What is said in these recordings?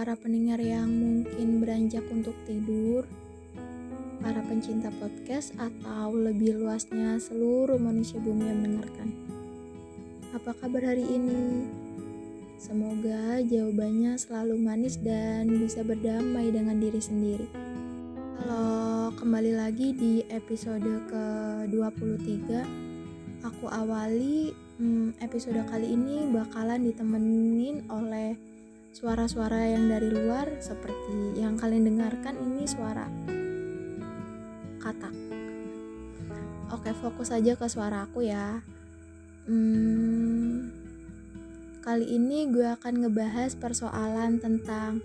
para pendengar yang mungkin beranjak untuk tidur, para pencinta podcast, atau lebih luasnya seluruh manusia bumi yang mendengarkan. Apa kabar hari ini? Semoga jawabannya selalu manis dan bisa berdamai dengan diri sendiri. Halo, kembali lagi di episode ke-23. Aku awali hmm, episode kali ini bakalan ditemenin oleh suara-suara yang dari luar seperti yang kalian dengarkan ini suara katak. Oke, fokus aja ke suara aku ya. Hmm, kali ini gue akan ngebahas persoalan tentang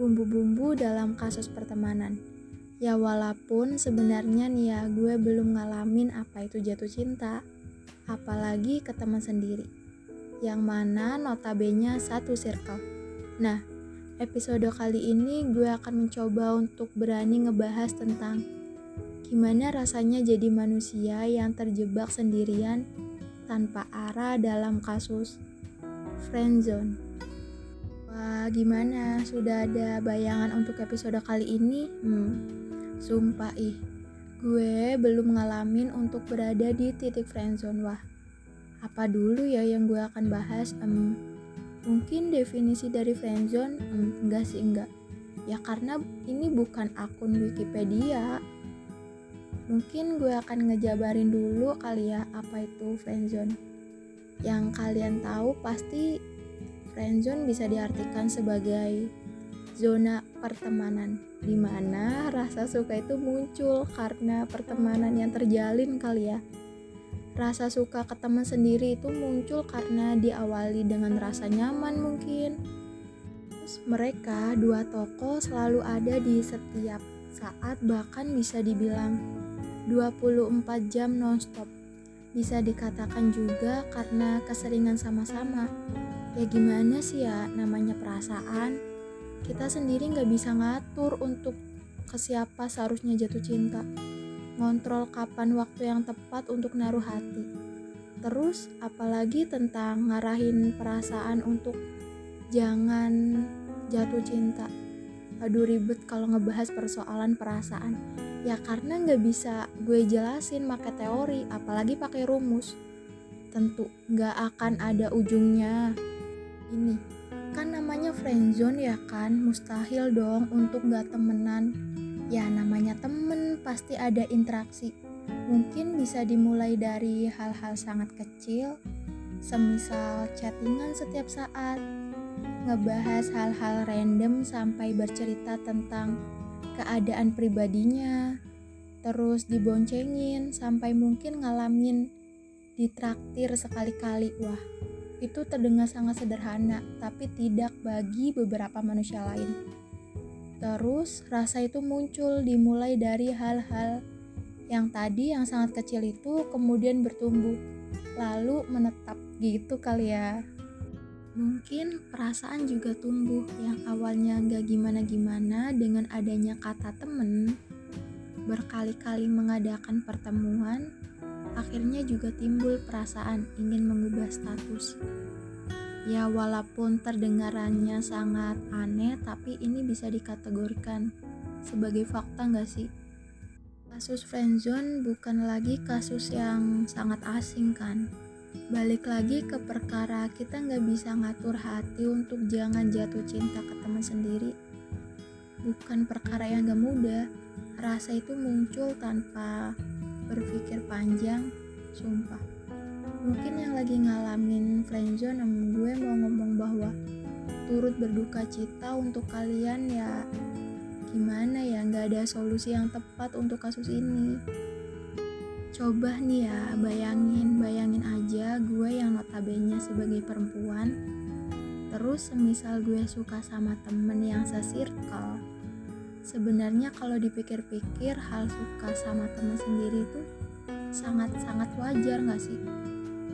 bumbu-bumbu dalam kasus pertemanan. Ya walaupun sebenarnya nih ya gue belum ngalamin apa itu jatuh cinta, apalagi ke teman sendiri. Yang mana notabene satu circle Nah, episode kali ini gue akan mencoba untuk berani ngebahas tentang gimana rasanya jadi manusia yang terjebak sendirian tanpa arah dalam kasus friendzone. Wah, gimana? Sudah ada bayangan untuk episode kali ini? Hmm, sumpah ih, gue belum ngalamin untuk berada di titik friendzone. Wah, apa dulu ya yang gue akan bahas? Hmm, Mungkin definisi dari friendzone hmm, enggak sih enggak. Ya karena ini bukan akun Wikipedia. Mungkin gue akan ngejabarin dulu kali ya apa itu friendzone. Yang kalian tahu pasti friendzone bisa diartikan sebagai zona pertemanan di mana rasa suka itu muncul karena pertemanan yang terjalin kali ya rasa suka ke teman sendiri itu muncul karena diawali dengan rasa nyaman mungkin. Terus mereka dua tokoh selalu ada di setiap saat bahkan bisa dibilang 24 jam nonstop. Bisa dikatakan juga karena keseringan sama-sama. Ya gimana sih ya namanya perasaan. Kita sendiri nggak bisa ngatur untuk ke siapa seharusnya jatuh cinta ngontrol kapan waktu yang tepat untuk naruh hati. Terus, apalagi tentang ngarahin perasaan untuk jangan jatuh cinta. Aduh ribet kalau ngebahas persoalan perasaan. Ya karena nggak bisa gue jelasin pakai teori, apalagi pakai rumus. Tentu nggak akan ada ujungnya. Ini kan namanya friendzone ya kan, mustahil dong untuk nggak temenan Ya namanya temen pasti ada interaksi. Mungkin bisa dimulai dari hal-hal sangat kecil, semisal chattingan setiap saat, ngebahas hal-hal random sampai bercerita tentang keadaan pribadinya, terus diboncengin sampai mungkin ngalamin ditraktir sekali-kali. Wah, itu terdengar sangat sederhana, tapi tidak bagi beberapa manusia lain. Terus rasa itu muncul dimulai dari hal-hal yang tadi yang sangat kecil itu kemudian bertumbuh lalu menetap gitu kali ya. Mungkin perasaan juga tumbuh yang awalnya nggak gimana-gimana dengan adanya kata temen berkali-kali mengadakan pertemuan akhirnya juga timbul perasaan ingin mengubah status Ya walaupun terdengarannya sangat aneh tapi ini bisa dikategorikan sebagai fakta nggak sih? Kasus friendzone bukan lagi kasus yang sangat asing kan? Balik lagi ke perkara kita nggak bisa ngatur hati untuk jangan jatuh cinta ke teman sendiri. Bukan perkara yang gak mudah. Rasa itu muncul tanpa berpikir panjang, sumpah mungkin yang lagi ngalamin friendzone gue mau ngomong bahwa turut berduka cita untuk kalian ya gimana ya nggak ada solusi yang tepat untuk kasus ini. Coba nih ya bayangin bayangin aja gue yang notabene sebagai perempuan terus semisal gue suka sama temen yang sesirkel sebenarnya kalau dipikir-pikir hal suka sama temen sendiri itu sangat-sangat wajar gak sih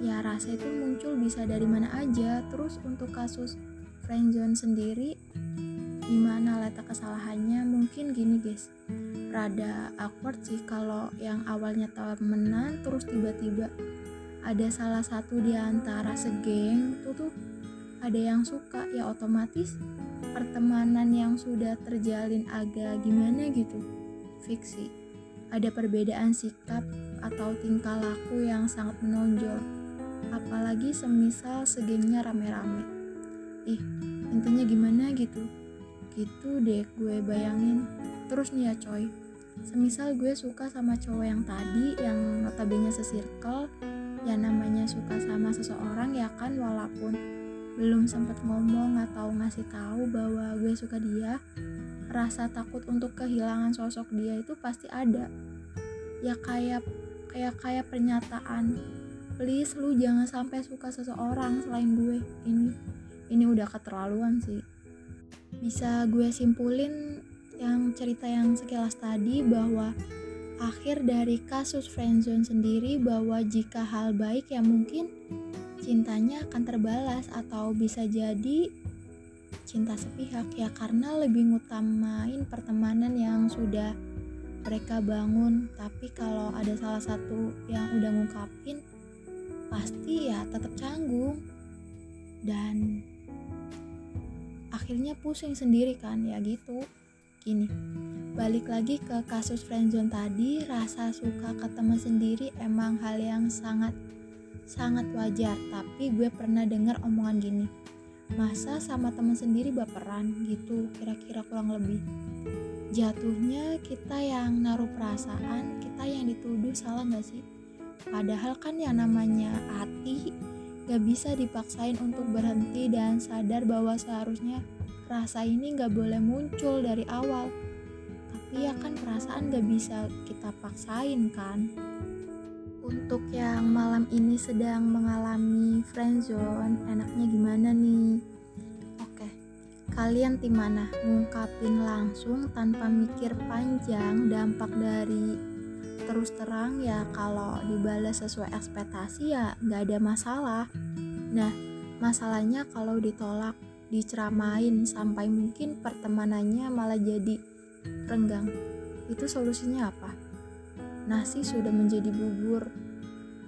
ya rasa itu muncul bisa dari mana aja. Terus untuk kasus friendzone sendiri gimana letak kesalahannya? Mungkin gini guys. Rada awkward sih kalau yang awalnya temenan terus tiba-tiba ada salah satu di antara segeng itu tuh ada yang suka ya otomatis pertemanan yang sudah terjalin agak gimana gitu fiksi ada perbedaan sikap atau tingkah laku yang sangat menonjol apalagi semisal segengnya rame-rame. Ih intinya gimana gitu? Gitu deh gue bayangin. Terus nih ya coy. Semisal gue suka sama cowok yang tadi yang notabene sesirkel ya namanya suka sama seseorang ya kan walaupun belum sempat ngomong atau ngasih tahu bahwa gue suka dia rasa takut untuk kehilangan sosok dia itu pasti ada. Ya kayak kayak kayak pernyataan please lu jangan sampai suka seseorang selain gue. Ini ini udah keterlaluan sih. Bisa gue simpulin yang cerita yang sekilas tadi bahwa akhir dari kasus friendzone sendiri bahwa jika hal baik ya mungkin cintanya akan terbalas atau bisa jadi cinta sepihak ya karena lebih ngutamain pertemanan yang sudah mereka bangun. Tapi kalau ada salah satu yang udah ngungkapin pasti ya tetap canggung. Dan akhirnya pusing sendiri kan ya gitu. Gini balik lagi ke kasus friendzone tadi rasa suka ke teman sendiri emang hal yang sangat sangat wajar. Tapi gue pernah dengar omongan gini masa sama teman sendiri baperan? gitu kira-kira kurang lebih. Jatuhnya kita yang naruh perasaan kita yang dituduh salah gak sih padahal kan yang namanya hati gak bisa dipaksain untuk berhenti dan sadar bahwa seharusnya rasa ini gak boleh muncul dari awal tapi ya kan perasaan gak bisa kita paksain kan untuk yang malam ini sedang mengalami friendzone, enaknya gimana nih? Oke, kalian tim mana? Ngungkapin langsung tanpa mikir panjang dampak dari terus terang ya kalau dibalas sesuai ekspektasi ya nggak ada masalah. Nah, masalahnya kalau ditolak, diceramain sampai mungkin pertemanannya malah jadi renggang. Itu solusinya apa? nasi sudah menjadi bubur.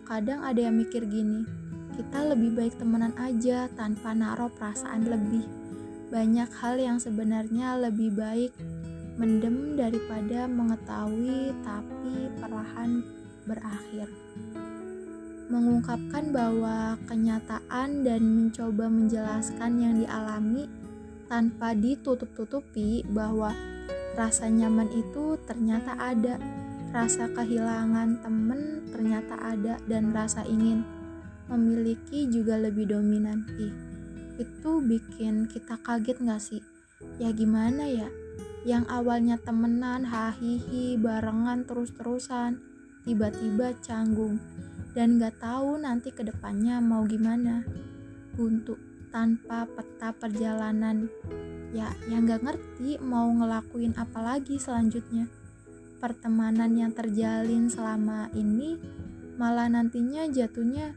Kadang ada yang mikir gini, kita lebih baik temenan aja tanpa naruh perasaan lebih. Banyak hal yang sebenarnya lebih baik mendem daripada mengetahui tapi perlahan berakhir. Mengungkapkan bahwa kenyataan dan mencoba menjelaskan yang dialami tanpa ditutup-tutupi bahwa rasa nyaman itu ternyata ada rasa kehilangan temen ternyata ada dan rasa ingin memiliki juga lebih dominan. Ih itu bikin kita kaget gak sih? Ya gimana ya yang awalnya temenan hahihi barengan terus-terusan tiba-tiba canggung dan gak tahu nanti ke depannya mau gimana. Buntu tanpa peta perjalanan ya yang gak ngerti mau ngelakuin apa lagi selanjutnya. Pertemanan yang terjalin selama ini malah nantinya jatuhnya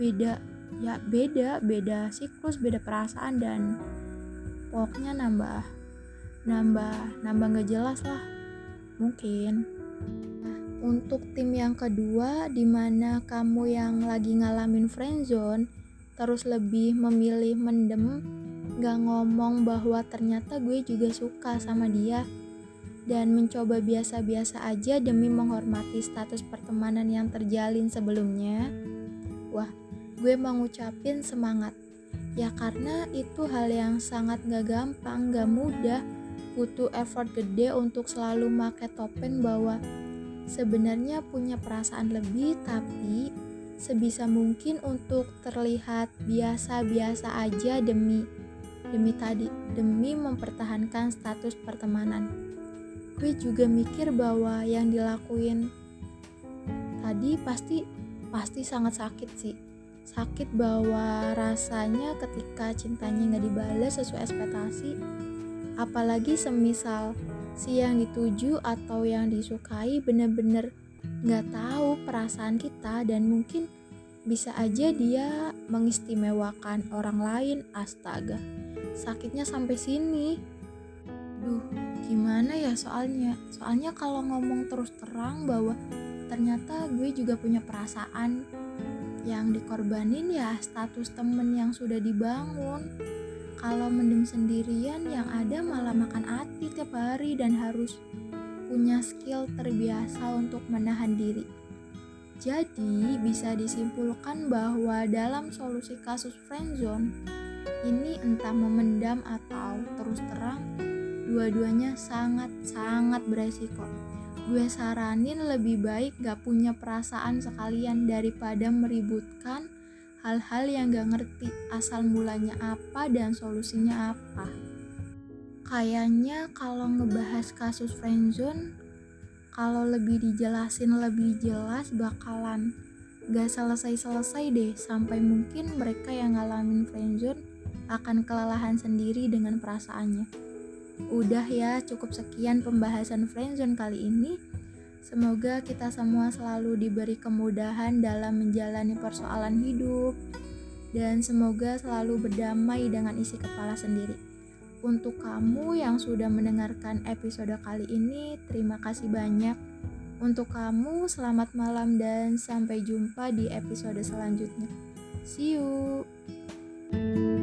beda ya beda beda siklus beda perasaan dan pokoknya nambah nambah nambah nggak jelas lah mungkin nah, untuk tim yang kedua di mana kamu yang lagi ngalamin friendzone terus lebih memilih mendem gak ngomong bahwa ternyata gue juga suka sama dia dan mencoba biasa-biasa aja demi menghormati status pertemanan yang terjalin sebelumnya. Wah, gue mau ngucapin semangat. Ya karena itu hal yang sangat gak gampang, gak mudah, butuh effort gede untuk selalu make topeng bahwa sebenarnya punya perasaan lebih tapi sebisa mungkin untuk terlihat biasa-biasa aja demi demi tadi demi mempertahankan status pertemanan. Gue juga mikir bahwa yang dilakuin tadi pasti pasti sangat sakit sih. Sakit bahwa rasanya ketika cintanya nggak dibalas sesuai ekspektasi apalagi semisal si yang dituju atau yang disukai bener-bener nggak tahu perasaan kita dan mungkin bisa aja dia mengistimewakan orang lain. Astaga sakitnya sampai sini. Duh gimana ya soalnya? Soalnya kalau ngomong terus terang bahwa ternyata gue juga punya perasaan Yang dikorbanin ya status temen yang sudah dibangun. Kalau mendem sendirian yang ada malah makan hati tiap hari dan harus punya skill terbiasa untuk menahan diri. Jadi, bisa disimpulkan bahwa dalam solusi kasus friendzone, ini entah memendam atau terus terang, dua-duanya sangat-sangat beresiko. Gue saranin lebih baik gak punya perasaan sekalian daripada meributkan hal-hal yang gak ngerti asal mulanya apa dan solusinya apa. Kayaknya kalau ngebahas kasus friendzone, kalau lebih dijelasin lebih jelas bakalan gak selesai-selesai deh sampai mungkin mereka yang ngalamin friendzone akan kelelahan sendiri dengan perasaannya. Udah ya, cukup sekian pembahasan friendzone kali ini. Semoga kita semua selalu diberi kemudahan dalam menjalani persoalan hidup, dan semoga selalu berdamai dengan isi kepala sendiri. Untuk kamu yang sudah mendengarkan episode kali ini, terima kasih banyak. Untuk kamu, selamat malam dan sampai jumpa di episode selanjutnya. See you.